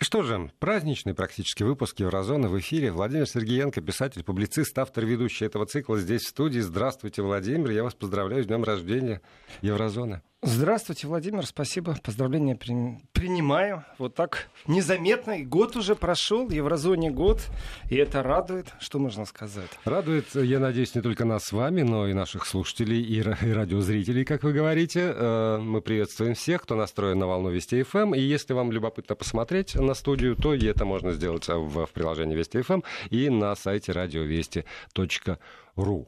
Что же, праздничный практически выпуск Еврозоны в эфире. Владимир Сергеенко, писатель, публицист, автор, ведущий этого цикла здесь в студии. Здравствуйте, Владимир. Я вас поздравляю с днем рождения Еврозоны. Здравствуйте, Владимир, спасибо. Поздравления при... принимаю. Вот так незаметно. Год уже прошел, Еврозоне год. И это радует. Что можно сказать? Радует, я надеюсь, не только нас с вами, но и наших слушателей и, и радиозрителей, как вы говорите. Э, мы приветствуем всех, кто настроен на волну Вести ФМ. Эм. И если вам любопытно посмотреть на студию, то это можно сделать в, в приложении Вести ФМ эм и на сайте радиовести.ру.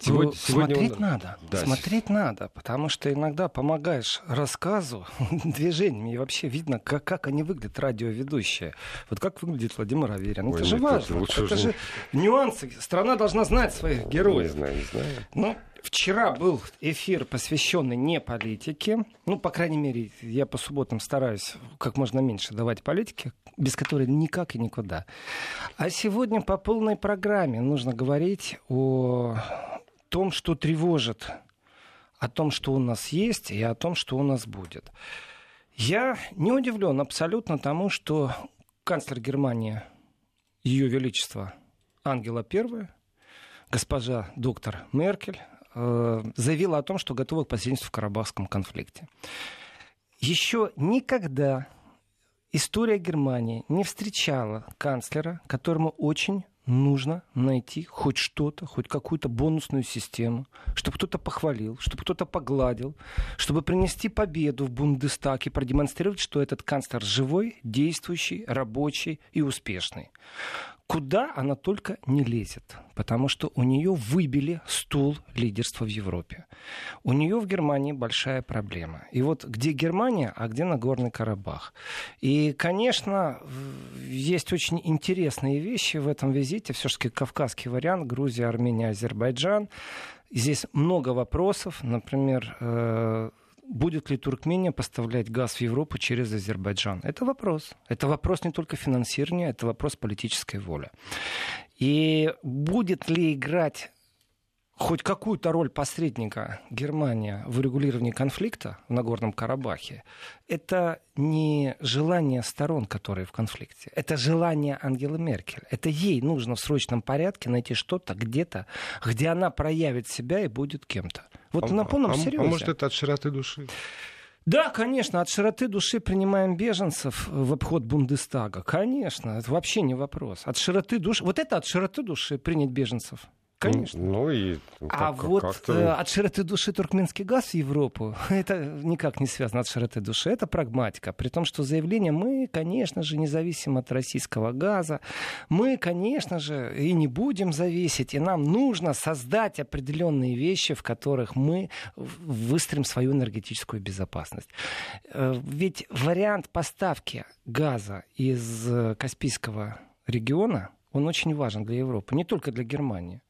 Сегодня, сегодня смотреть он... надо, да. смотреть надо, потому что иногда помогаешь рассказу движениями, и вообще видно, как, как они выглядят, радиоведущие. Вот как выглядит Владимир Аверин. Ой, это же важно. Это, это же нюансы. Страна должна знать своих героев. Не знаю, не знаю. Ну, Вчера был эфир, посвященный не политике. Ну, по крайней мере, я по субботам стараюсь как можно меньше давать политике, без которой никак и никуда. А сегодня по полной программе нужно говорить о том, что тревожит, о том, что у нас есть, и о том, что у нас будет. Я не удивлен абсолютно тому, что канцлер Германии, Ее Величество Ангела I, госпожа доктор Меркель, э, заявила о том, что готова к посредничеству в Карабахском конфликте. Еще никогда история Германии не встречала канцлера, которому очень нужно найти хоть что-то, хоть какую-то бонусную систему, чтобы кто-то похвалил, чтобы кто-то погладил, чтобы принести победу в Бундестаг и продемонстрировать, что этот канцлер живой, действующий, рабочий и успешный куда она только не лезет, потому что у нее выбили стул лидерства в Европе. У нее в Германии большая проблема. И вот где Германия, а где Нагорный Карабах. И, конечно, есть очень интересные вещи в этом визите. Все-таки кавказский вариант, Грузия, Армения, Азербайджан. Здесь много вопросов. Например, э, будет ли Туркмения поставлять газ в Европу через Азербайджан? Это вопрос. Это вопрос не только финансирования, это вопрос политической воли. И будет ли играть хоть какую-то роль посредника Германия в урегулировании конфликта в Нагорном Карабахе, это не желание сторон, которые в конфликте. Это желание Ангелы Меркель. Это ей нужно в срочном порядке найти что-то где-то, где она проявит себя и будет кем-то. Вот а, на полном а, серьезе. А может, это от широты души? Да, конечно, от широты души принимаем беженцев в обход Бундестага. Конечно, это вообще не вопрос. От широты души, вот это от широты души принять беженцев. Конечно. Ну и а как, вот как э, от широты души туркменский газ в Европу, это никак не связано от широты души, это прагматика. При том, что заявление мы, конечно же, независим от российского газа, мы, конечно же, и не будем зависеть, и нам нужно создать определенные вещи, в которых мы выстроим свою энергетическую безопасность. Э, ведь вариант поставки газа из э, Каспийского региона, он очень важен для Европы, не только для Германии.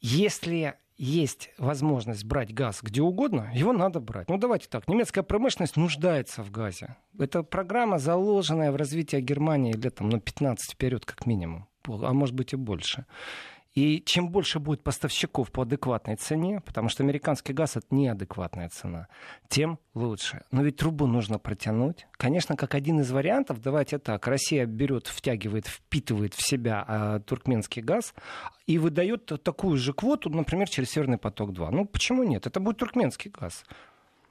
Если есть возможность брать газ где угодно, его надо брать. Ну, давайте так. Немецкая промышленность нуждается в газе. Это программа, заложенная в развитие Германии лет там, на 15 вперед, как минимум. А может быть и больше. И чем больше будет поставщиков по адекватной цене, потому что американский газ это неадекватная цена, тем лучше. Но ведь трубу нужно протянуть. Конечно, как один из вариантов, давайте так, Россия берет, втягивает, впитывает в себя э, туркменский газ и выдает такую же квоту, например, через Северный поток-2. Ну, почему нет? Это будет туркменский газ.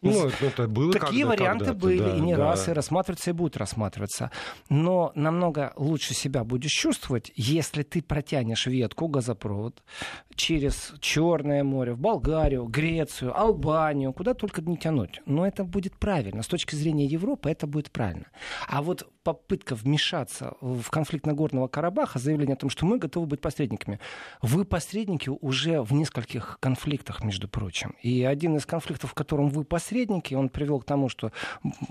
Ну, это было Такие варианты были да, и не да. раз, и рассматриваться, и будут рассматриваться. Но намного лучше себя будешь чувствовать, если ты протянешь ветку, газопровод, через Черное море, в Болгарию, Грецию, Албанию, куда только не тянуть. Но это будет правильно. С точки зрения Европы это будет правильно. А вот попытка вмешаться в конфликт Нагорного Карабаха, заявление о том, что мы готовы быть посредниками. Вы посредники уже в нескольких конфликтах, между прочим. И один из конфликтов, в котором вы посредники, он привел к тому, что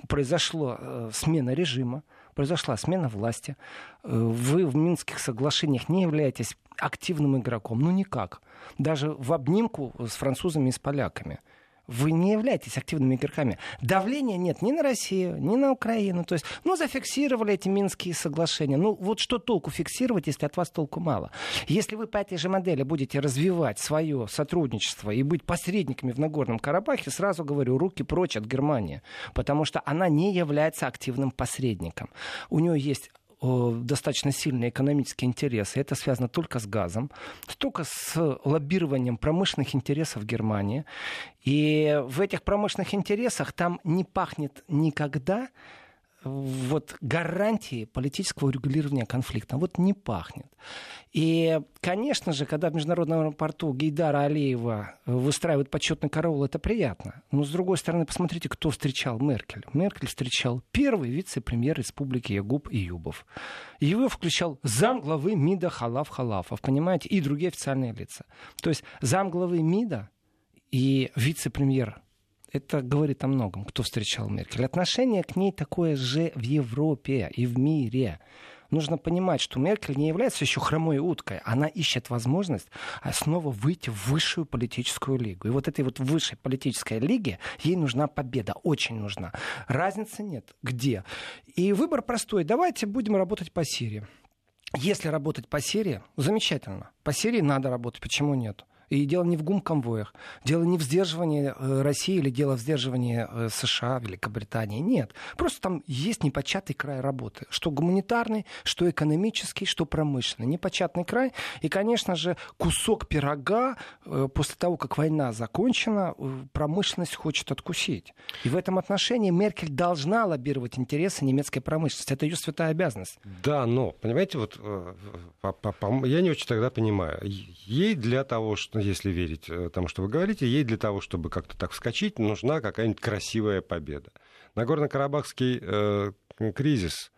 произошла э, смена режима, произошла смена власти. Э, вы в Минских соглашениях не являетесь активным игроком. Ну никак. Даже в обнимку с французами и с поляками. Вы не являетесь активными игроками. Давления нет ни на Россию, ни на Украину. То есть, ну, зафиксировали эти Минские соглашения. Ну, вот что толку фиксировать, если от вас толку мало? Если вы по этой же модели будете развивать свое сотрудничество и быть посредниками в Нагорном Карабахе, сразу говорю, руки прочь от Германии. Потому что она не является активным посредником. У нее есть достаточно сильные экономические интересы. Это связано только с газом, только с лоббированием промышленных интересов Германии. И в этих промышленных интересах там не пахнет никогда вот гарантии политического урегулирования конфликта. Вот не пахнет. И, конечно же, когда в международном аэропорту Гейдара Алиева выстраивают почетный караул, это приятно. Но, с другой стороны, посмотрите, кто встречал Меркель. Меркель встречал первый вице-премьер республики Ягуб Июбов. Его включал зам главы МИДа Халав Халафов, понимаете, и другие официальные лица. То есть зам главы МИДа и вице-премьер это говорит о многом, кто встречал Меркель. Отношение к ней такое же в Европе и в мире. Нужно понимать, что Меркель не является еще хромой уткой. Она ищет возможность снова выйти в высшую политическую лигу. И вот этой вот высшей политической лиге ей нужна победа. Очень нужна. Разницы нет. Где? И выбор простой. Давайте будем работать по Сирии. Если работать по Сирии, замечательно. По Сирии надо работать. Почему нет? И дело не в гум-конвоях, дело не в сдерживании э, России или дело в сдерживании э, США, Великобритании. Нет. Просто там есть непочатый край работы. Что гуманитарный, что экономический, что промышленный. Непочатный край. И, конечно же, кусок пирога э, после того, как война закончена, промышленность хочет откусить. И в этом отношении Меркель должна лоббировать интересы немецкой промышленности. Это ее святая обязанность. Да, но, понимаете, вот я не очень тогда понимаю. Ей для того, что если верить э, тому, что вы говорите, ей для того, чтобы как-то так вскочить, нужна какая-нибудь красивая победа. Нагорно-Карабахский э, кризис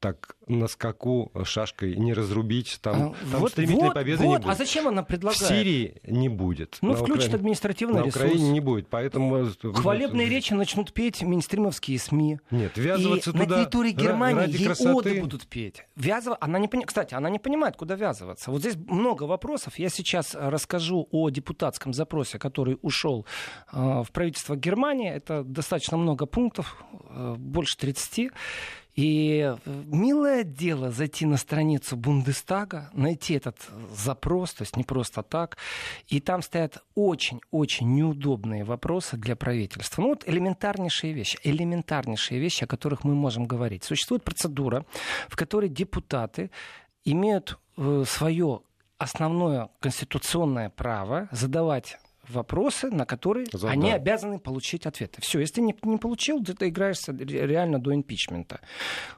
так на скаку шашкой не разрубить. Там, а, там вот, стремительной вот, победы вот. не будет. А зачем она предлагает? В Сирии не будет. Ну, на включит Украине, административный на ресурс. Украине не будет, поэтому... Хвалебные речи начнут петь минстримовские СМИ. Нет, ввязываться и туда... на территории Германии ради ей красоты... оды будут петь. Ввязыв... Она не пони... Кстати, она не понимает, куда ввязываться. Вот здесь много вопросов. Я сейчас расскажу о депутатском запросе, который ушел э, в правительство Германии. Это достаточно много пунктов, э, больше 30. И э, милое дело зайти на страницу Бундестага, найти этот запрос, то есть не просто так, и там стоят очень-очень неудобные вопросы для правительства. Ну вот элементарнейшие вещи, элементарнейшие вещи, о которых мы можем говорить. Существует процедура, в которой депутаты имеют э, свое основное конституционное право задавать вопросы, на которые Задал. они обязаны получить ответы. Все, если не, не получил, ты, ты играешься реально до импичмента.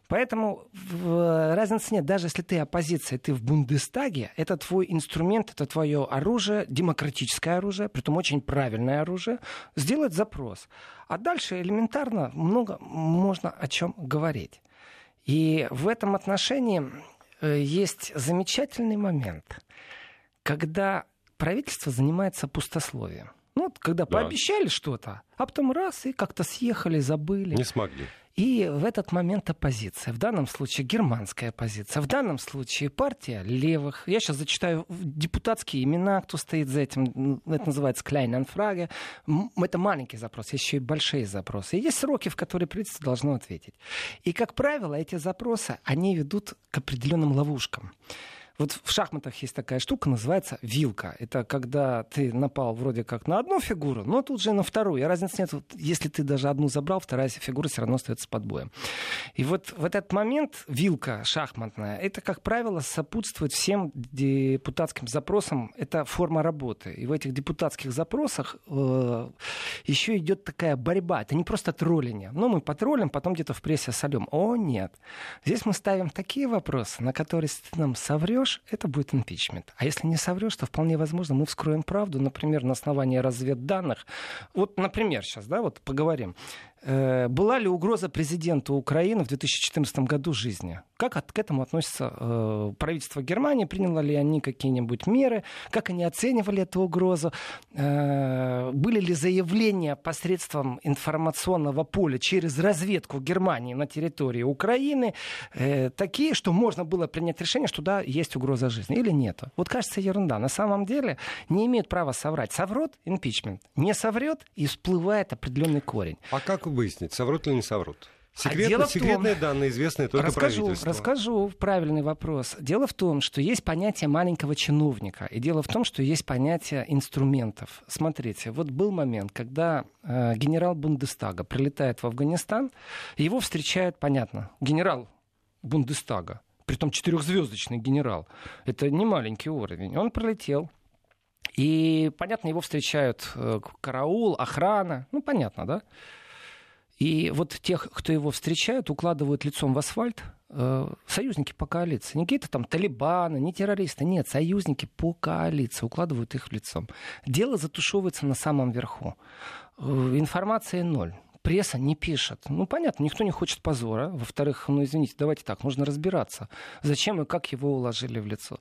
Поэтому в, разницы нет. Даже если ты оппозиция, ты в Бундестаге, это твой инструмент, это твое оружие, демократическое оружие, притом очень правильное оружие, сделать запрос. А дальше элементарно много можно о чем говорить. И в этом отношении э, есть замечательный момент, когда правительство занимается пустословием. Ну, вот, когда да. пообещали что-то, а потом раз и как-то съехали, забыли. Не смогли. И в этот момент оппозиция, в данном случае германская оппозиция, в данном случае партия левых. Я сейчас зачитаю депутатские имена, кто стоит за этим. Это называется Klein Это маленький запрос, есть еще и большие запросы. И есть сроки, в которые правительство должно ответить. И, как правило, эти запросы, они ведут к определенным ловушкам. Вот в шахматах есть такая штука, называется вилка. Это когда ты напал вроде как на одну фигуру, но тут же на вторую. И разницы нет. Вот, если ты даже одну забрал, вторая фигура все равно остается под боем. И вот в этот момент вилка шахматная, это, как правило, сопутствует всем депутатским запросам. Это форма работы. И в этих депутатских запросах э, еще идет такая борьба. Это не просто тролление. Ну, мы потроллим, потом где-то в прессе солем. О, нет. Здесь мы ставим такие вопросы, на которые, ты нам соврешь, соврешь, это будет импичмент. А если не соврешь, то вполне возможно мы вскроем правду, например, на основании разведданных. Вот, например, сейчас, да, вот поговорим. Э, была ли угроза президенту Украины в 2014 году жизни? Как от, к этому относится э, правительство Германии? Приняло ли они какие-нибудь меры? Как они оценивали эту угрозу? Э, были ли заявления посредством информационного поля через разведку Германии на территории Украины э, такие, что можно было принять решение, что да, есть угроза жизни или нет? Вот кажется ерунда. На самом деле не имеют права соврать. Соврет — импичмент. Не соврет — и всплывает определенный корень. А как выяснить, соврут или не соврут? Секретно, а дело секретные том, данные, известные только расскажу, правительству. Расскажу правильный вопрос. Дело в том, что есть понятие маленького чиновника. И дело в том, что есть понятие инструментов. Смотрите, вот был момент, когда э, генерал Бундестага прилетает в Афганистан, его встречают, понятно, генерал Бундестага, притом четырехзвездочный генерал. Это не маленький уровень. Он прилетел, и, понятно, его встречают э, караул, охрана. Ну, понятно, да? И вот тех, кто его встречают, укладывают лицом в асфальт, э, союзники по коалиции. Не какие-то там талибаны, не террористы. Нет, союзники по коалиции укладывают их лицом. Дело затушевывается на самом верху. Э, информации ноль пресса не пишет. Ну, понятно, никто не хочет позора. Во-вторых, ну, извините, давайте так, нужно разбираться, зачем и как его уложили в лицо.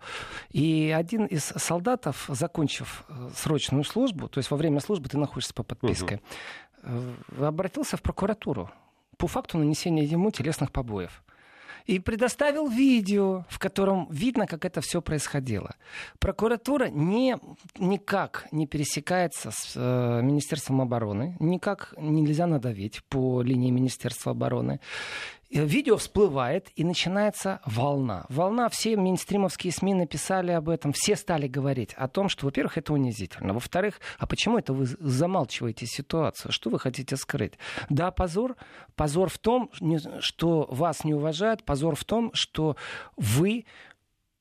И один из солдатов, закончив э, срочную службу, то есть во время службы ты находишься по подписке, угу. Обратился в прокуратуру по факту нанесения ему телесных побоев и предоставил видео, в котором видно, как это все происходило. Прокуратура не, никак не пересекается с э, Министерством обороны, никак нельзя надавить по линии Министерства обороны. Э, видео всплывает, и начинается волна. Волна, все мейнстримовские СМИ написали об этом, все стали говорить о том, что, во-первых, это унизительно. Во-вторых, а почему это вы замалчиваете ситуацию? Что вы хотите скрыть? Да, позор. Позор в том, что вас не уважают, позор в том, что вы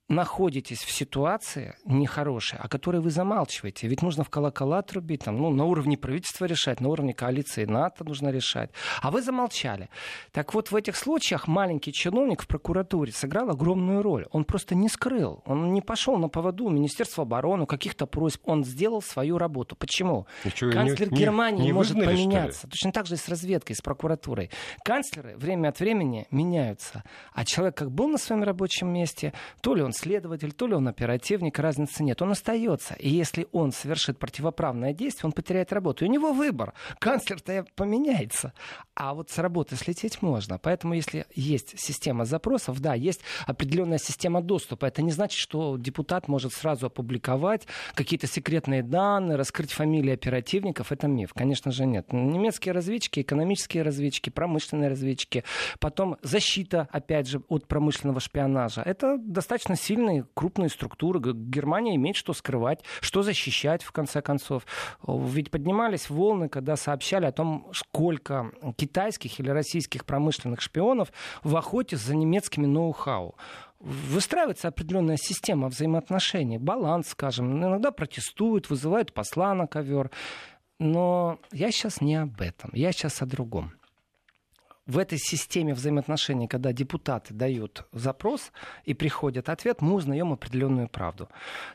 находитесь в ситуации нехорошей, о которой вы замалчиваете. Ведь нужно в колокола трубить, там, ну, на уровне правительства решать, на уровне коалиции НАТО нужно решать. А вы замолчали. Так вот, в этих случаях маленький чиновник в прокуратуре сыграл огромную роль. Он просто не скрыл, он не пошел на поводу Министерства обороны, каких-то просьб. Он сделал свою работу. Почему? Что, Канцлер не, Германии не, не может выгнали, поменяться. Точно так же и с разведкой, с прокуратурой. Канцлеры время от времени меняются. А человек как был на своем рабочем месте, то ли он следователь, то ли он оперативник, разницы нет. Он остается. И если он совершит противоправное действие, он потеряет работу. И у него выбор. Канцлер-то поменяется. А вот с работы слететь можно. Поэтому если есть система запросов, да, есть определенная система доступа. Это не значит, что депутат может сразу опубликовать какие-то секретные данные, раскрыть фамилии оперативников. Это миф. Конечно же, нет. Немецкие разведчики, экономические разведчики, промышленные разведчики, потом защита, опять же, от промышленного шпионажа. Это достаточно сильные, крупные структуры. Германия имеет что скрывать, что защищать, в конце концов. Ведь поднимались волны, когда сообщали о том, сколько китайских или российских промышленных шпионов в охоте за немецкими ноу-хау выстраивается определенная система взаимоотношений, баланс, скажем. Иногда протестуют, вызывают посла на ковер. Но я сейчас не об этом, я сейчас о другом в этой системе взаимоотношений, когда депутаты дают запрос и приходит ответ, мы узнаем определенную правду.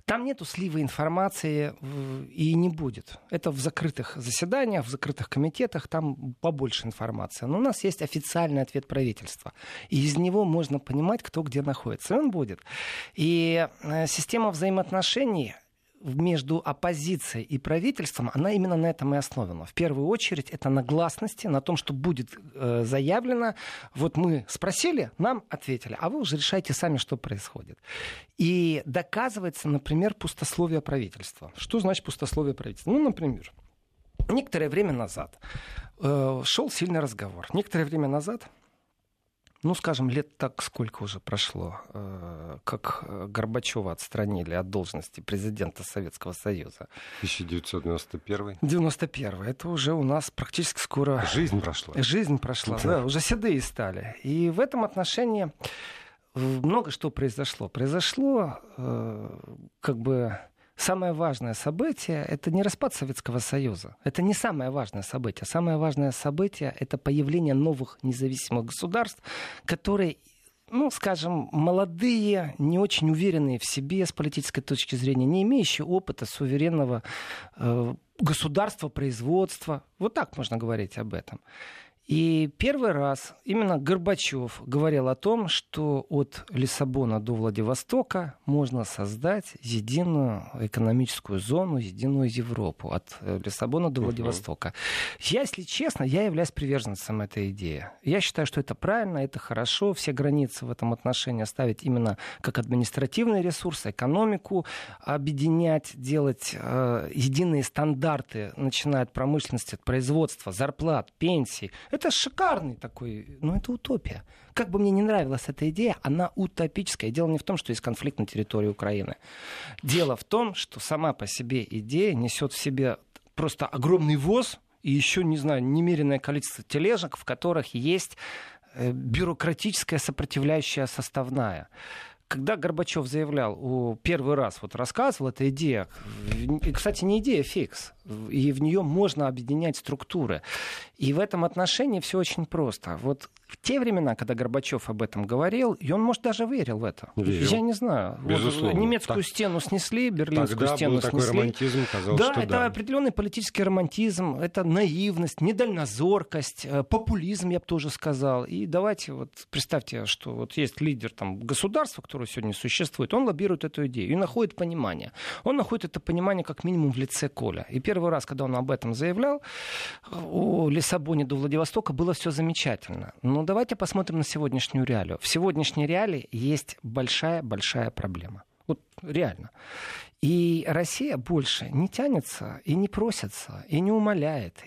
Там нету слива информации и не будет. Это в закрытых заседаниях, в закрытых комитетах, там побольше информации. Но у нас есть официальный ответ правительства. И из него можно понимать, кто где находится. И он будет. И э, система взаимоотношений между оппозицией и правительством, она именно на этом и основана. В первую очередь это на гласности, на том, что будет э, заявлено. Вот мы спросили, нам ответили, а вы уже решайте сами, что происходит. И доказывается, например, пустословие правительства. Что значит пустословие правительства? Ну, например, некоторое время назад э, шел сильный разговор. Некоторое время назад ну, скажем, лет так сколько уже прошло, э, как э, Горбачева отстранили от должности президента Советского Союза. 1991. 91. Это уже у нас практически скоро... Жизнь прошла. Жизнь прошла, да, уже седые стали. И в этом отношении много что произошло. Произошло э, как бы самое важное событие — это не распад Советского Союза. Это не самое важное событие. Самое важное событие — это появление новых независимых государств, которые ну, скажем, молодые, не очень уверенные в себе с политической точки зрения, не имеющие опыта суверенного э, государства, производства. Вот так можно говорить об этом. И первый раз именно Горбачев говорил о том, что от Лиссабона до Владивостока можно создать единую экономическую зону, единую Европу от э, Лиссабона до Владивостока. Я, если честно, я являюсь приверженцем этой идеи. Я считаю, что это правильно, это хорошо. Все границы в этом отношении оставить именно как административный ресурс, экономику объединять, делать э, единые стандарты, начиная от промышленности, от производства, зарплат, пенсий. Это шикарный такой, ну это утопия. Как бы мне не нравилась эта идея, она утопическая. Дело не в том, что есть конфликт на территории Украины. Дело в том, что сама по себе идея несет в себе просто огромный воз и еще, не знаю, немеренное количество тележек, в которых есть э, бюрократическая сопротивляющая составная когда Горбачев заявлял, первый раз вот рассказывал, эта идея, и, кстати, не идея, фикс, и в нее можно объединять структуры. И в этом отношении все очень просто. Вот в те времена, когда Горбачев об этом говорил, и он, может, даже верил в это. Верил. Я не знаю. Безусловно. Вот немецкую так... стену снесли, берлинскую Тогда стену был снесли. такой романтизм, казалось, да, что это да. определенный политический романтизм, это наивность, недальнозоркость, э, популизм, я бы тоже сказал. И давайте вот представьте, что вот есть лидер там государства, которое сегодня существует, он лоббирует эту идею и находит понимание. Он находит это понимание как минимум в лице Коля. И первый раз, когда он об этом заявлял, о Лиссабоне до Владивостока было все замечательно. Но давайте посмотрим на сегодняшнюю реалию. В сегодняшней реалии есть большая-большая проблема. Вот реально. И Россия больше не тянется и не просится, и не умоляет,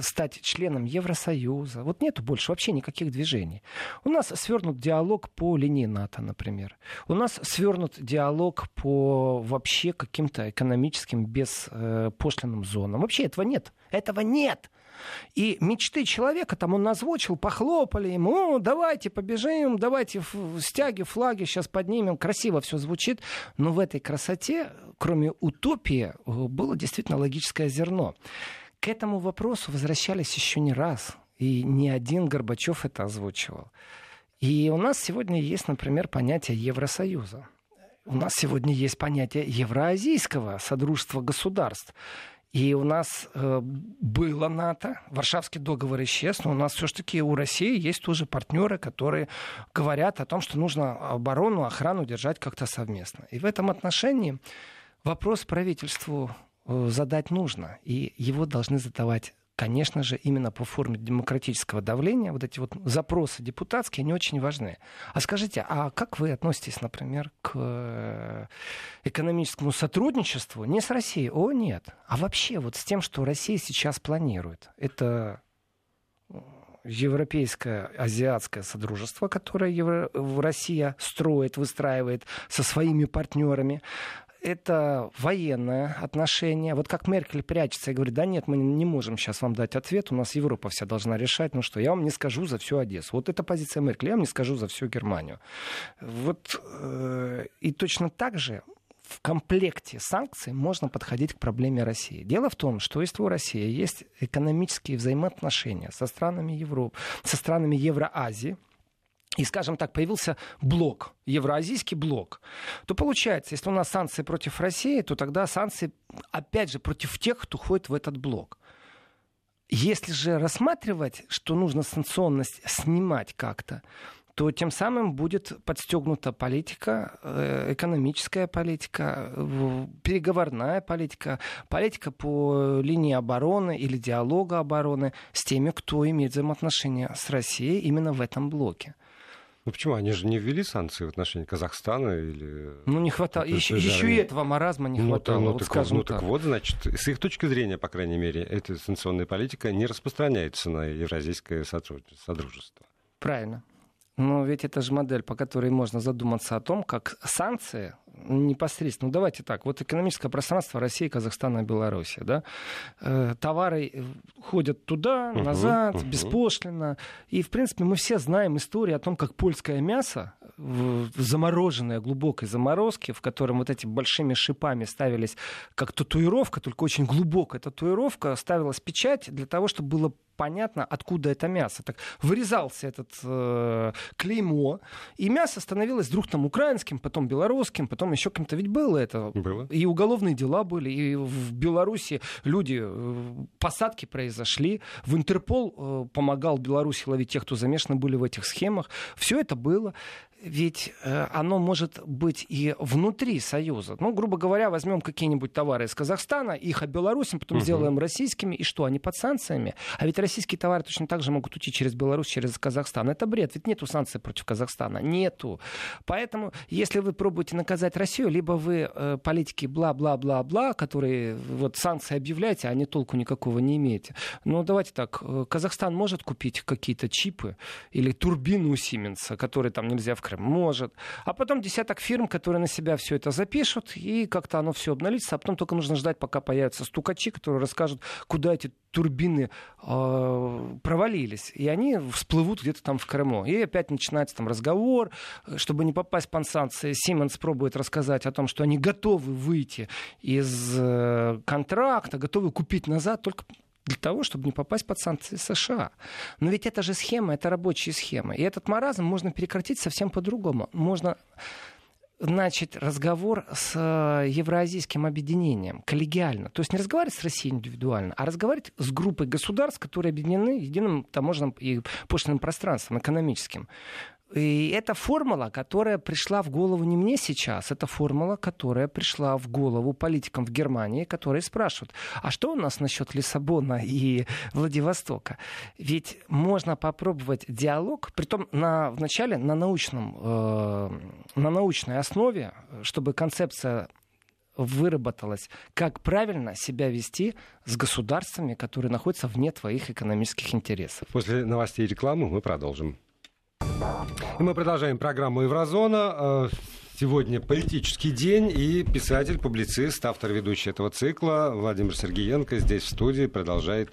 стать членом Евросоюза. Вот нету больше вообще никаких движений. У нас свернут диалог по линии НАТО, например. У нас свернут диалог по вообще каким-то экономическим беспошлинным зонам. Вообще этого нет. Этого нет. И мечты человека там он озвучил, похлопали ему, давайте побежим, давайте стяги, флаги сейчас поднимем, красиво все звучит. Но в этой красоте, кроме утопии, э, было действительно логическое зерно. К этому вопросу возвращались еще не раз. И ни один Горбачев это озвучивал. И у нас сегодня есть, например, понятие Евросоюза. У нас сегодня есть понятие Евроазийского Содружества государств. И у нас э, было НАТО, Варшавский договор исчез, но у нас все-таки у России есть тоже партнеры, которые говорят о том, что нужно оборону, охрану держать как-то совместно. И в этом отношении вопрос правительству задать нужно. И его должны задавать конечно же, именно по форме демократического давления, вот эти вот запросы депутатские, они очень важны. А скажите, а как вы относитесь, например, к э, экономическому сотрудничеству не с Россией? О, нет. А вообще вот с тем, что Россия сейчас планирует. Это европейское азиатское содружество, которое Евро... Россия строит, выстраивает со своими партнерами это военное отношение. Вот как Меркель прячется и говорит, да нет, мы не можем сейчас вам дать ответ, у нас Европа вся должна решать. Ну что, я вам не скажу за всю Одессу. Вот это позиция Меркель, я вам не скажу за всю Германию. Вот э, и точно так же в комплекте санкций можно подходить к проблеме России. Дело в том, что если у России есть экономические взаимоотношения со странами Европы, со странами Евроазии, и, скажем так, появился блок, евроазийский блок, то получается, если у нас санкции против России, то тогда санкции, опять же, против тех, кто входит в этот блок. Если же рассматривать, что нужно санкционность снимать как-то, то тем самым будет подстегнута политика, э, экономическая политика, переговорная политика, политика по линии обороны или диалога обороны с теми, кто имеет взаимоотношения с Россией именно в этом блоке. Ну почему? Они же не ввели санкции в отношении Казахстана или... Ну не хватало. Еще, еще и этого маразма не хватало. Ну, вот так, скажем ну так. так вот, значит, с их точки зрения, по крайней мере, эта санкционная политика не распространяется на Евразийское содружество. Правильно. Но ведь это же модель, по которой можно задуматься о том, как санкции непосредственно, ну давайте так, вот экономическое пространство России, Казахстана, Беларуси, да, э, товары э, ходят туда, назад, uh-huh. беспошлино, и в принципе мы все знаем историю о том, как польское мясо, замороженное глубокой заморозке, в котором вот эти большими шипами ставились как татуировка, только очень глубокая татуировка, ставилась печать для того, чтобы было понятно, откуда это мясо. Так вырезался этот э, клеймо, и мясо становилось вдруг там украинским, потом белорусским, потом еще кем-то. Ведь было это. Было. И уголовные дела были, и в Беларуси люди, э, посадки произошли, в Интерпол э, помогал Беларуси ловить тех, кто замешаны были в этих схемах. Все это было ведь э, оно может быть и внутри Союза. Ну, грубо говоря, возьмем какие-нибудь товары из Казахстана, их обелорусим, потом угу. сделаем российскими, и что, они под санкциями? А ведь российские товары точно так же могут уйти через Беларусь, через Казахстан. Это бред, ведь нету санкций против Казахстана, нету. Поэтому, если вы пробуете наказать Россию, либо вы э, политики бла-бла-бла-бла, которые вот санкции объявляете, а они толку никакого не имеете. Ну, давайте так, э, Казахстан может купить какие-то чипы или турбину у Сименса, которые там нельзя в Крым? Может. А потом десяток фирм, которые на себя все это запишут, и как-то оно все обналится, а потом только нужно ждать, пока появятся стукачи, которые расскажут, куда эти турбины э, провалились, и они всплывут где-то там в Крыму. И опять начинается там разговор, чтобы не попасть под санкции. Сименс пробует рассказать о том, что они готовы выйти из э, контракта, готовы купить назад только для того, чтобы не попасть под санкции США. Но ведь это же схема, это рабочая схема. И этот маразм можно прекратить совсем по-другому. Можно начать разговор с э, евроазийским объединением коллегиально. То есть не разговаривать с Россией индивидуально, а разговаривать с группой государств, которые объединены единым таможенным и пошлиным пространством экономическим. И это формула, которая пришла в голову не мне сейчас, это формула, которая пришла в голову политикам в Германии, которые спрашивают, а что у нас насчет Лиссабона и Владивостока? Ведь можно попробовать диалог, притом на, вначале на, научном, э, на научной основе, чтобы концепция выработалась, как правильно себя вести с государствами, которые находятся вне твоих экономических интересов. После новостей и рекламы мы продолжим. Мы продолжаем программу «Еврозона». Э, сегодня политический день, и писатель, публицист, автор ведущий этого цикла Владимир Сергеенко здесь в студии продолжает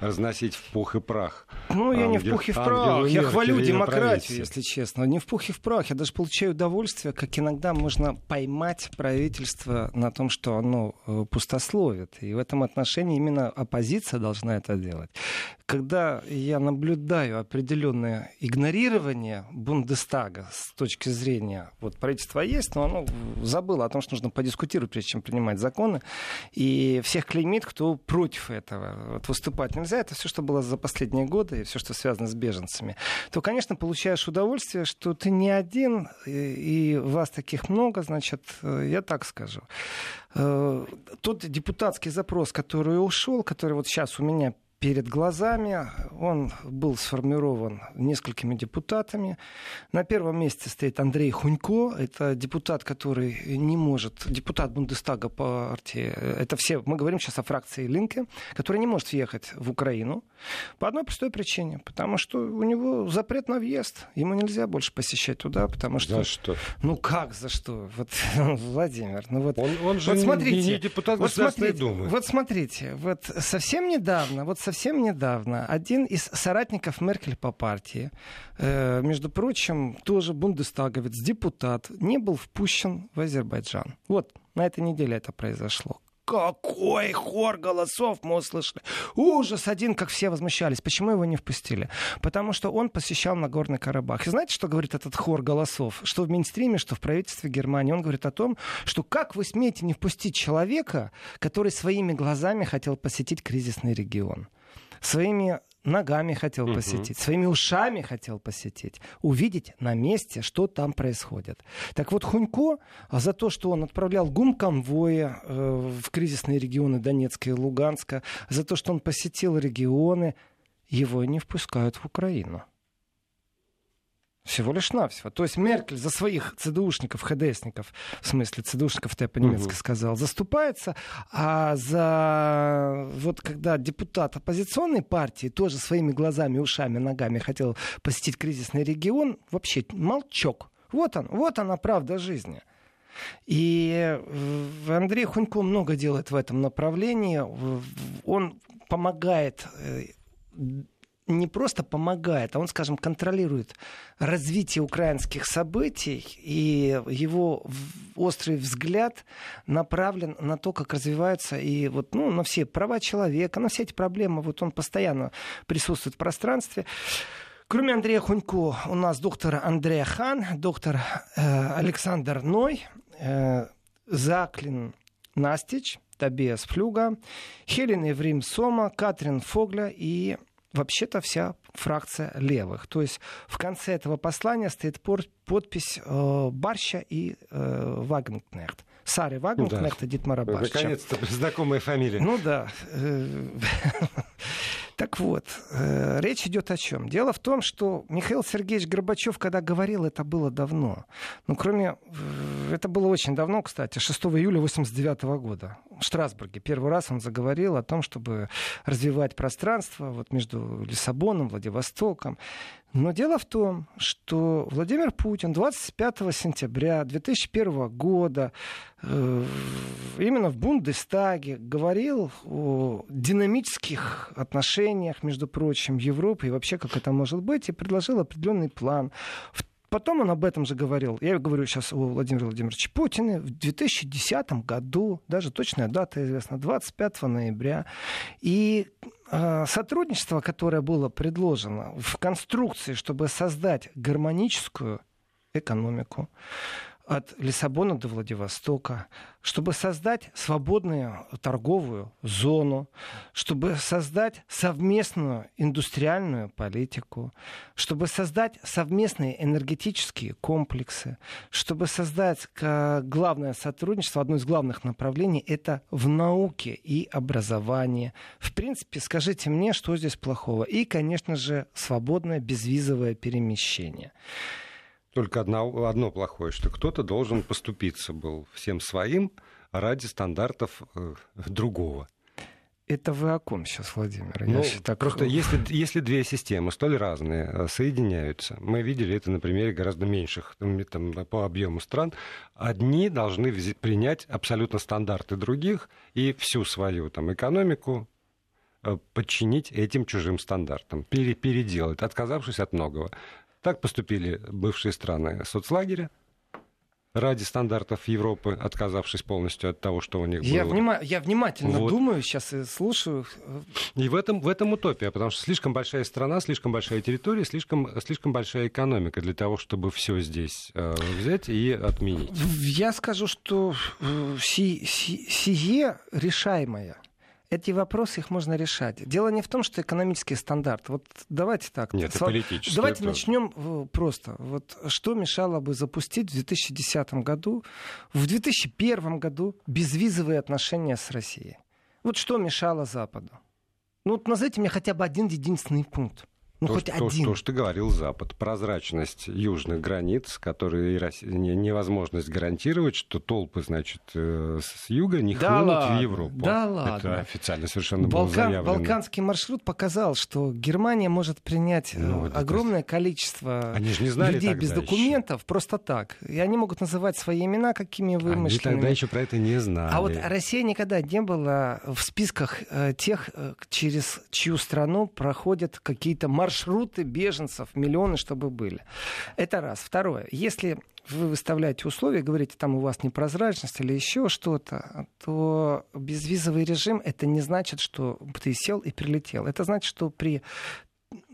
разносить в пух и прах. Ну, я не в пух и в прах. Я хвалю демократию, если честно. Не в пух и в прах. Я даже получаю удовольствие, как иногда можно поймать правительство на том, что оно э, пустословит. И в этом отношении именно оппозиция должна это делать. Когда я наблюдаю определенное игнорирование Бундестага с точки зрения, вот правительство есть, но оно забыло о том, что нужно подискутировать, прежде чем принимать законы, и всех клеймит, кто против этого. Вот выступать нельзя, это все, что было за последние годы, и все, что связано с беженцами, то, конечно, получаешь удовольствие, что ты не один, и вас таких много, значит, э, я так скажу. Э, тот депутатский запрос, который ушел, который вот сейчас у меня перед глазами. Он был сформирован несколькими депутатами. На первом месте стоит Андрей Хунько. Это депутат, который не может... Депутат Бундестага партии. Это все... Мы говорим сейчас о фракции Линке, который не может въехать в Украину по одной простой причине. Потому что у него запрет на въезд. Ему нельзя больше посещать туда, потому что... За что? Ну как за что? Вот, Владимир, ну вот... Он, он же вот смотрите, не, не депутат вот смотрите, Думы. Вот смотрите, вот совсем недавно, вот совсем недавно один из соратников Меркель по партии, э, между прочим, тоже бундестаговец, депутат, не был впущен в Азербайджан. Вот, на этой неделе это произошло. Какой хор голосов мы услышали. Ужас один, как все возмущались. Почему его не впустили? Потому что он посещал Нагорный Карабах. И знаете, что говорит этот хор голосов? Что в Минстриме, что в правительстве Германии. Он говорит о том, что как вы смеете не впустить человека, который своими глазами хотел посетить кризисный регион своими ногами хотел угу. посетить, своими ушами хотел посетить, увидеть на месте, что там происходит. Так вот, Хунько а за то, что он отправлял гум-конвои э, в кризисные регионы Донецка и Луганска, за то, что он посетил регионы, его не впускают в Украину. Всего лишь навсего. То есть Меркель за своих ЦДУшников, ХДСников, в смысле ЦДУшников, я по-немецки угу. сказал, заступается, а за вот когда депутат оппозиционной партии тоже своими глазами, ушами, ногами хотел посетить кризисный регион, вообще молчок. Вот он, вот она правда жизни. И Андрей Хунько много делает в этом направлении. Он помогает э, не просто помогает, а он, скажем, контролирует развитие украинских событий, и его острый взгляд направлен на то, как развиваются и вот, ну, на все права человека, на все эти проблемы. Вот он постоянно присутствует в пространстве. Кроме Андрея Хунько, у нас доктор Андрей Хан, доктор э, Александр Ной, э, Заклин Настич, Табиас Флюга, Хелен Еврим Сома, Катрин Фогля и вообще-то вся фракция левых. То есть в конце этого послания стоит подпись э, Барща и э, Вагнкнехт. Сары Вагнкнехт да. и Дитмара Барща. Наконец-то знакомая фамилия. Ну да. Э, так вот, э, речь идет о чем? Дело в том, что Михаил Сергеевич Горбачев, когда говорил, это было давно. Ну, кроме... Э, это было очень давно, кстати, 6 июля 89 года. В Штрасбурге. Первый раз он заговорил о том, чтобы развивать пространство вот между Лиссабоном, Владивостоком. Но дело в том, что Владимир Путин 25 сентября 2001 года э, именно в Бундестаге говорил о динамических отношениях, между прочим, Европы и вообще, как это может быть, и предложил определенный план. В Потом он об этом же говорил. Я говорю сейчас о Владимире Владимировиче Путине в 2010 году, даже точная дата известна, 25 ноября. И э, сотрудничество, которое было предложено в конструкции, чтобы создать гармоническую экономику, от Лиссабона до Владивостока, чтобы создать свободную торговую зону, чтобы создать совместную индустриальную политику, чтобы создать совместные энергетические комплексы, чтобы создать главное сотрудничество, одно из главных направлений, это в науке и образовании. В принципе, скажите мне, что здесь плохого? И, конечно же, свободное безвизовое перемещение. Только одно, одно плохое, что кто-то должен поступиться был всем своим ради стандартов э, другого. Это вы о ком сейчас, Владимир? Ну, так... Просто если, если две системы столь разные э, соединяются, мы видели это на примере гораздо меньших там, по объему стран, одни должны принять абсолютно стандарты других и всю свою там, экономику э, подчинить этим чужим стандартам, пере, переделать, отказавшись от многого. Так поступили бывшие страны соцлагеря, ради стандартов Европы, отказавшись полностью от того, что у них я было. Внима... Я внимательно вот. думаю, сейчас и слушаю. И в этом, в этом утопия, потому что слишком большая страна, слишком большая территория, слишком, слишком большая экономика для того, чтобы все здесь э, взять и отменить. Я скажу, что э, си, си, сие решаемое эти вопросы их можно решать. Дело не в том, что экономический стандарт. Вот давайте так. Нет, это политический. Давайте это... начнем э, просто. Вот что мешало бы запустить в 2010 году, в 2001 году безвизовые отношения с Россией? Вот что мешало Западу? Ну вот назовите мне хотя бы один единственный пункт. Ну, то, хоть то, один. То, что говорил Запад, прозрачность южных границ, которые невозможность гарантировать, что толпы, значит, э, с юга не да хлынут ладно, в Европу. Да ладно. Это официально совершенно Балкан, было заявлено. Балканский маршрут показал, что Германия может принять э, ну, огромное это... количество они же не знали людей без документов еще. просто так. И они могут называть свои имена какими вымышленными. Они тогда еще про это не знали. А вот Россия никогда не была в списках э, тех, через чью страну проходят какие-то маршруты маршруты беженцев, миллионы, чтобы были. Это раз. Второе. Если вы выставляете условия, говорите, там у вас непрозрачность или еще что-то, то безвизовый режим это не значит, что ты сел и прилетел. Это значит, что при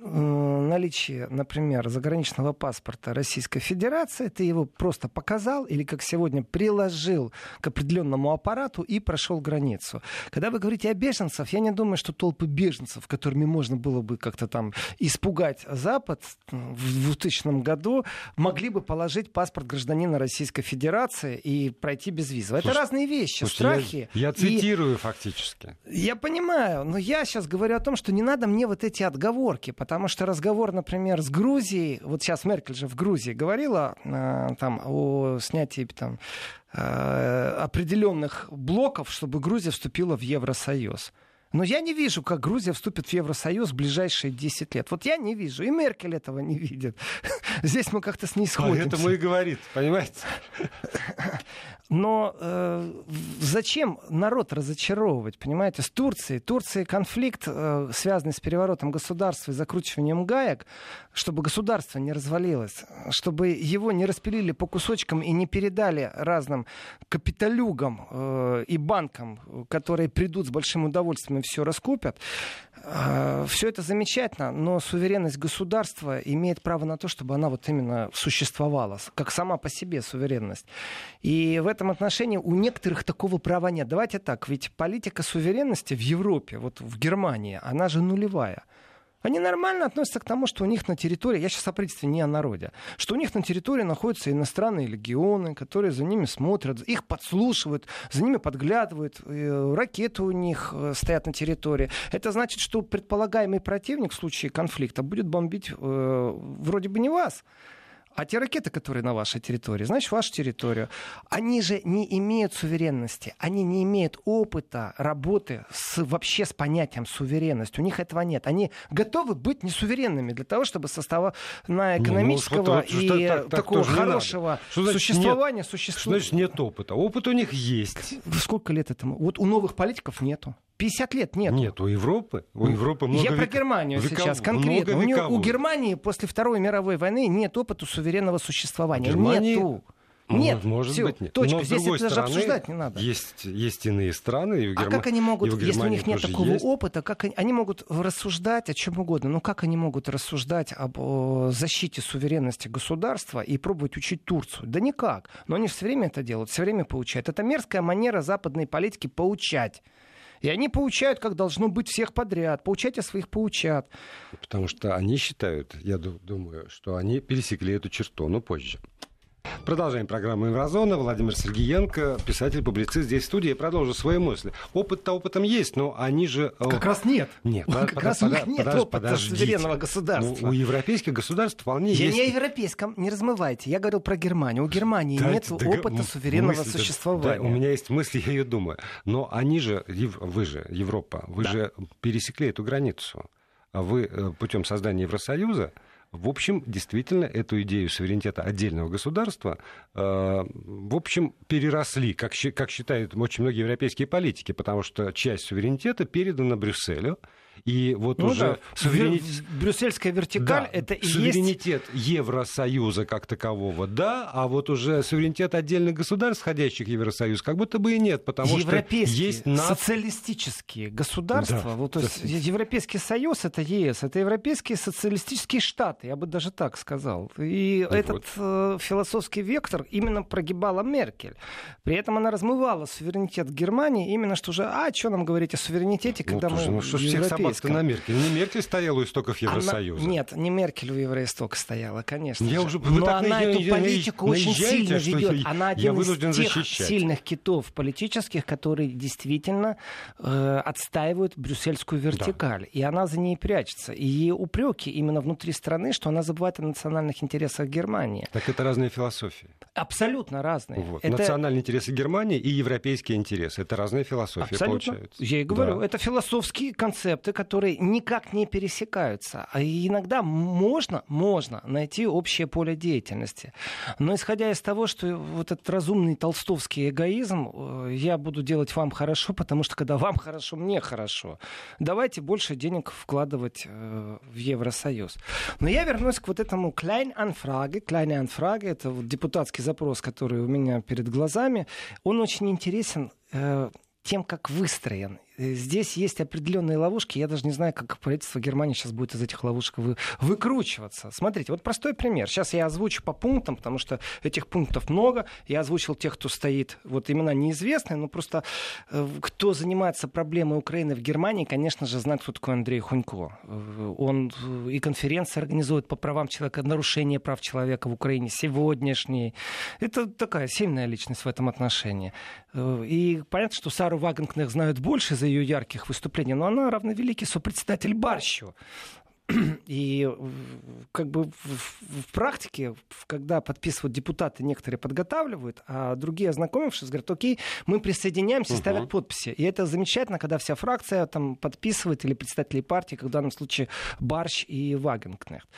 наличие, например, заграничного паспорта Российской Федерации, ты его просто показал или, как сегодня, приложил к определенному аппарату и прошел границу. Когда вы говорите о беженцах, я не думаю, что толпы беженцев, которыми можно было бы как-то там испугать Запад в 2000 году, могли бы положить паспорт гражданина Российской Федерации и пройти без визы. Это разные вещи, слушайте, страхи. Я, я цитирую и... фактически. Я понимаю, но я сейчас говорю о том, что не надо мне вот эти отговорки, потому Потому что разговор, например, с Грузией, вот сейчас Меркель же в Грузии говорила э, там, о снятии там, э, определенных блоков, чтобы Грузия вступила в Евросоюз. Но я не вижу, как Грузия вступит в Евросоюз в ближайшие 10 лет. Вот я не вижу, и Меркель этого не видит. Здесь мы как-то с ней сходимся. Поэтому и говорит, понимаете? Но э, зачем народ разочаровывать, понимаете? С Турцией. Турции конфликт, э, связанный с переворотом государства и закручиванием гаек, чтобы государство не развалилось, чтобы его не распилили по кусочкам и не передали разным капиталюгам э, и банкам, которые придут с большим удовольствием и все раскупят. Э, все это замечательно, но суверенность государства имеет право на то, чтобы она вот именно существовала, как сама по себе суверенность. И в этом отношении у некоторых такого права нет. Давайте так, ведь политика суверенности в Европе, вот в Германии, она же нулевая. Они нормально относятся к тому, что у них на территории, я сейчас о правительстве не о народе, что у них на территории находятся иностранные легионы, которые за ними смотрят, их подслушивают, за ними подглядывают, э, ракеты у них э, стоят на территории. Это значит, что предполагаемый противник в случае конфликта будет бомбить э, вроде бы не вас, а те ракеты, которые на вашей территории, значит, вашу территорию, они же не имеют суверенности, они не имеют опыта работы с, вообще с понятием суверенность. У них этого нет. Они готовы быть несуверенными для того, чтобы состава на ну, экономического ну, и что, так, так такого хорошего что существования нет, существует. Что значит нет опыта? Опыт у них есть. Сколько лет этому? Вот у новых политиков нету. 50 лет нет. Нет, у Европы. У Европы много Я век... про Германию веков... сейчас конкретно. У, нее, у Германии после Второй мировой войны нет опыта суверенного существования. Германии... Нету. Нет, может все, быть, нет. Точка. Но, Здесь это даже обсуждать не надо. Есть, есть иные страны. И в Герма... А как они могут, если у них нет такого есть? опыта, как они, они могут рассуждать о чем угодно, но как они могут рассуждать об о, защите суверенности государства и пробовать учить Турцию? Да никак. Но они все время это делают, все время получают. Это мерзкая манера западной политики поучать. И они получают, как должно быть всех подряд. Получайте своих поучат. Потому что они считают, я думаю, что они пересекли эту черту, но позже. Продолжаем программу «Еврозона». Владимир Сергеенко, писатель-публицист здесь в студии. Я продолжу свои мысли. Опыт-то опытом есть, но они же... Э, как раз нет. Нет. Как под, раз под, у них нет подож, опыта подождите. суверенного государства. У, у европейских государств вполне Я есть... Я не о европейском, не размывайте. Я говорил про Германию. У Германии да, нет да, опыта суверенного мысль, существования. Да, у меня есть мысли, я ее думаю. Но они же, вы же, Европа, вы да. же пересекли эту границу. Вы э, путем создания Евросоюза в общем, действительно, эту идею суверенитета отдельного государства, э, в общем, переросли, как, как считают очень многие европейские политики, потому что часть суверенитета передана Брюсселю, и вот ну, уже да. суверенитет... Брюссельская вертикаль да. это и суверенитет есть... Евросоюза как такового, да, а вот уже суверенитет отдельных государств, входящих в Евросоюз, как будто бы и нет, потому что есть на... социалистические государства. Да. Вот, то есть, да. Европейский Союз это ЕС, это европейские социалистические штаты, я бы даже так сказал. И ну, этот вот. э, философский вектор именно прогибала Меркель. При этом она размывала суверенитет Германии именно что же, а что нам говорить о суверенитете, ну, когда ну, мы ну, что всех собак на Меркель. Не Меркель стояла у истоков Евросоюза. Она... Нет, не Меркель у Евроистока стояла, конечно. Я же. уже... Вы Но так она эту политику очень сильно ведет. Она один из тех защищать. сильных китов политических, которые действительно э, отстаивают брюссельскую вертикаль. Да. И она за ней прячется. И ей упреки именно внутри страны, что она забывает о национальных интересах Германии. Так это разные философии. Абсолютно разные. Вот. Это... Национальные интересы Германии и европейские интересы. Это разные философии Абсолютно. получаются. Я и говорю, да. это философские концепты, которые никак не пересекаются. А иногда можно, можно найти общее поле деятельности. Но исходя из того, что вот этот разумный толстовский эгоизм, э, я буду делать вам хорошо, потому что когда вам хорошо, мне хорошо. Давайте больше денег вкладывать э, в Евросоюз. Но я вернусь к вот этому Klein-Anfrage. Klein-Anfrage — это вот депутатский запрос, который у меня перед глазами. Он очень интересен э, тем, как выстроен. Э, здесь есть определенные ловушки. Я даже не знаю, как правительство Германии сейчас будет из этих ловушек вы, выкручиваться. Смотрите, вот простой пример. Сейчас я озвучу по пунктам, потому что этих пунктов много. Я озвучил тех, кто стоит. Вот имена неизвестные, но просто э, кто занимается проблемой Украины в Германии, конечно же, знает, кто такой Андрей Хунько. Э, он и конференции организует по правам человека, нарушение прав человека в Украине сегодняшние. Это такая сильная личность в этом отношении. И понятно, что Сару Вагенкнех знают больше из-за ее ярких выступлений, но она равновеликий сопредседатель Барщу. И как бы в, в практике, когда подписывают депутаты, некоторые подготавливают, а другие, ознакомившись, говорят, окей, мы присоединяемся и ставят подписи. И это замечательно, когда вся фракция там подписывает, или представители партии, как в данном случае Барщ и Вагенкнехт.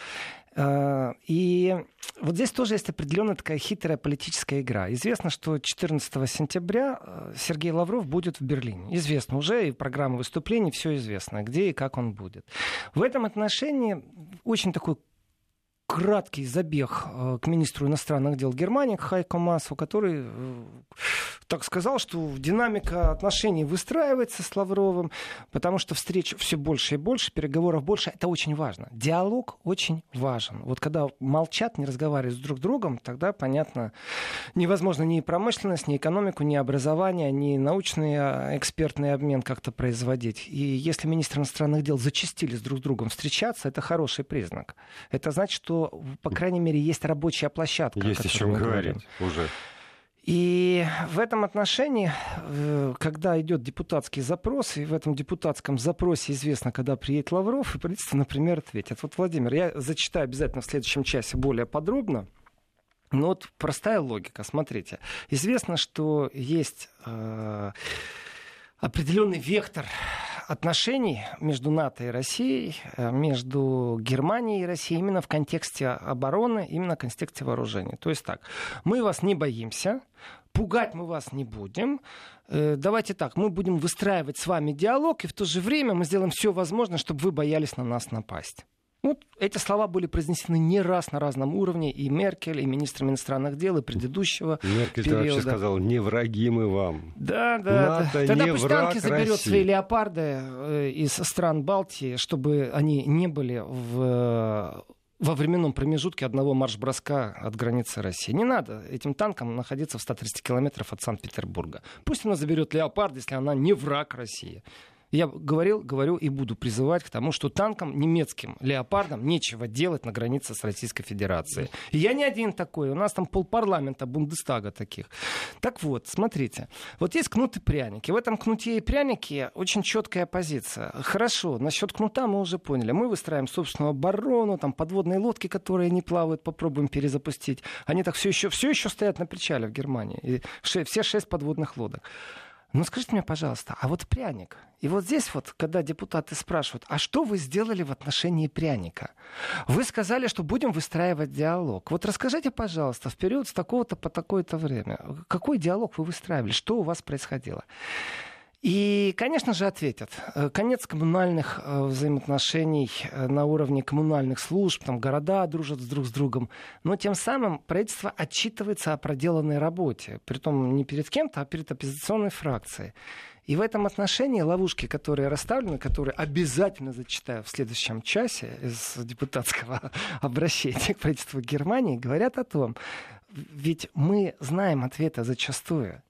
Э, и вот здесь тоже есть определенная такая хитрая политическая игра. Известно, что 14 сентября э, Сергей Лавров будет в Берлине. Известно уже, и программа выступлений, все известно, где и как он будет. В этом отношении очень такой краткий забег э, к министру иностранных дел Германии, к Хайко Масу, который э, так сказал, что динамика отношений выстраивается с Лавровым, потому что встреч все больше и больше, переговоров больше. Это очень важно. Диалог очень важен. Вот когда молчат, не разговаривают друг другом, тогда, понятно, невозможно ни промышленность, ни экономику, ни образование, ни научный а, экспертный обмен как-то производить. И если министры иностранных дел зачастили с друг другом встречаться, это хороший признак. Это значит, что по крайней мере, есть рабочая площадка. Есть о чем говорить уже. И в этом отношении, э, когда идет депутатский запрос, и в этом депутатском запросе известно, когда приедет Лавров, и правительство, например, ответит. Вот, Владимир, я зачитаю обязательно в следующем часе более подробно. Но вот простая логика, смотрите. Известно, что есть э, определенный вектор отношений между НАТО и Россией, э, между Германией и Россией именно в контексте обороны, именно в контексте вооружений. То есть так, мы вас не боимся, пугать мы вас не будем. Э, давайте так, мы будем выстраивать с вами диалог, и в то же время мы сделаем все возможное, чтобы вы боялись на нас напасть. Ну, эти слова были произнесены не раз на разном уровне, и Меркель, и министром иностранных дел, и предыдущего Меркель периода. вообще сказал, не враги мы вам. Да, да, НАТО да. Тогда не пусть враг танки заберет России. свои леопарды э, из стран Балтии, чтобы они не были в во временном промежутке одного марш-броска от границы России. Не надо этим танкам находиться в 130 километров от Санкт-Петербурга. Пусть она заберет леопард, если она не враг России. Я говорил, говорю и буду призывать к тому, что танкам немецким, леопардам нечего делать на границе с Российской Федерацией. И я не один такой. У нас там полпарламента Бундестага таких. Так вот, смотрите. Вот есть кнут и пряники. В этом кнуте и прянике очень четкая позиция. Хорошо, насчет кнута мы уже поняли. Мы выстраиваем собственную оборону, там подводные лодки, которые не плавают, попробуем перезапустить. Они так все еще, все еще стоят на причале в Германии. И все шесть подводных лодок. Ну скажите мне, пожалуйста, а вот пряник. И вот здесь вот, когда депутаты спрашивают, а что вы сделали в отношении пряника? Вы сказали, что будем выстраивать диалог. Вот расскажите, пожалуйста, в период с такого-то по такое-то время, какой диалог вы выстраивали, что у вас происходило? И, конечно же, ответят. Э, конец коммунальных э, взаимоотношений э, на уровне коммунальных служб, там города дружат друг с другом. Но тем самым правительство отчитывается о проделанной работе. Притом не перед кем-то, а перед оппозиционной фракцией. И в этом отношении ловушки, которые расставлены, которые обязательно зачитаю в следующем часе из депутатского обращения к правительству Германии, говорят о том, ведь мы знаем ответы зачастую.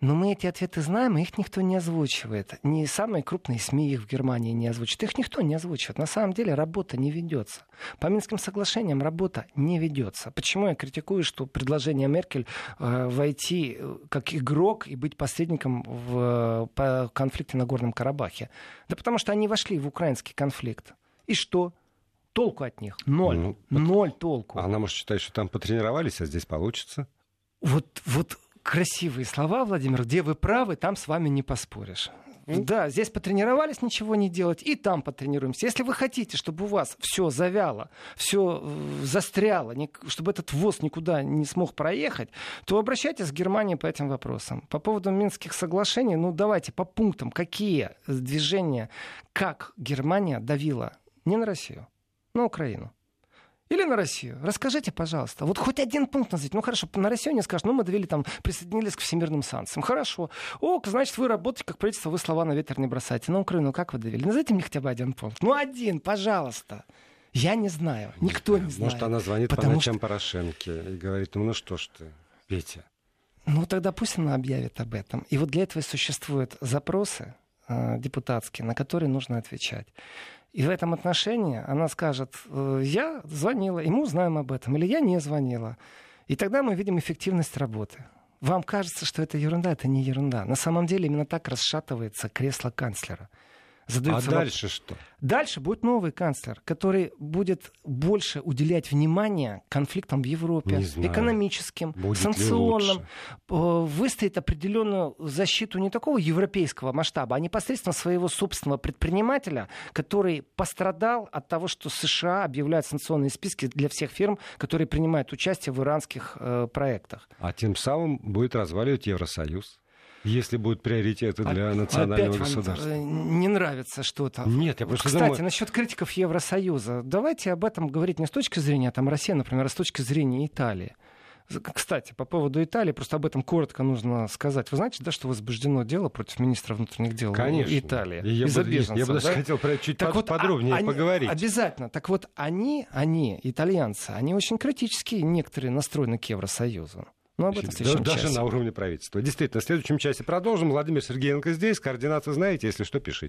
Но мы эти ответы знаем, и их никто не озвучивает. Ни самые крупные СМИ их в Германии не озвучивают. Их никто не озвучивает. На самом деле работа не ведется. По Минским соглашениям работа не ведется. Почему я критикую, что предложение Меркель э, войти э, как игрок и быть посредником в по конфликте на Горном Карабахе? Да потому что они вошли в украинский конфликт. И что? Толку от них? Ноль. Ну, Ноль толку. А она может считать, что там потренировались, а здесь получится? Вот, вот красивые слова, Владимир, где вы правы, там с вами не поспоришь. Да, здесь потренировались ничего не делать, и там потренируемся. Если вы хотите, чтобы у вас все завяло, все э, застряло, чтобы этот ВОЗ никуда не смог проехать, то обращайтесь к Германии по этим вопросам. По поводу Минских соглашений, ну давайте по пунктам, какие движения, как Германия давила не на Россию, на Украину. Или на Россию? Расскажите, пожалуйста. Вот хоть один пункт назовите. Ну хорошо, на Россию не скажут. Ну мы довели там, присоединились к всемирным санкциям. Хорошо. О, значит, вы работаете как правительство, вы слова на ветер не бросаете. На Украину как вы довели? Назовите мне хотя бы один пункт. Ну один, пожалуйста. Я не знаю. Никто не знает. Может, она звонит по ночам что... Порошенке и говорит, ну, ну что ж ты, Петя. Ну тогда пусть она объявит об этом. И вот для этого и существуют запросы э, депутатские, на которые нужно отвечать. И в этом отношении она скажет, «Э, я звонила, и мы узнаем об этом, или я не звонила. И тогда мы видим эффективность работы. Вам кажется, что это ерунда, это не ерунда. На самом деле именно так расшатывается кресло канцлера. Задаются... А дальше что? Дальше будет новый канцлер, который будет больше уделять внимание конфликтам в Европе, экономическим, будет санкционным, э, выстоит определенную защиту не такого европейского масштаба, а непосредственно своего собственного предпринимателя, который пострадал от того, что США объявляют санкционные списки для всех фирм, которые принимают участие в иранских э, проектах. А тем самым будет разваливать Евросоюз. Если будут приоритеты для а, национального опять государства. Вам э, не нравится что-то. Нет, я просто Кстати, думаю... насчет критиков Евросоюза. Давайте об этом говорить не с точки зрения там, России, например, а с точки зрения Италии. Кстати, по поводу Италии, просто об этом коротко нужно сказать. Вы знаете, да, что возбуждено дело против министра внутренних дел Конечно. Италии? Я из-за бы, беженцев, я бы даже да? хотел про это чуть так под, вот, подробнее они, поговорить. Обязательно. Так вот, они, они, итальянцы, они очень критически некоторые настроены к Евросоюзу. Но об этом в Даже часе. на уровне правительства. Действительно, в следующем часе продолжим. Владимир Сергеенко здесь. Координаты знаете, если что, пишите.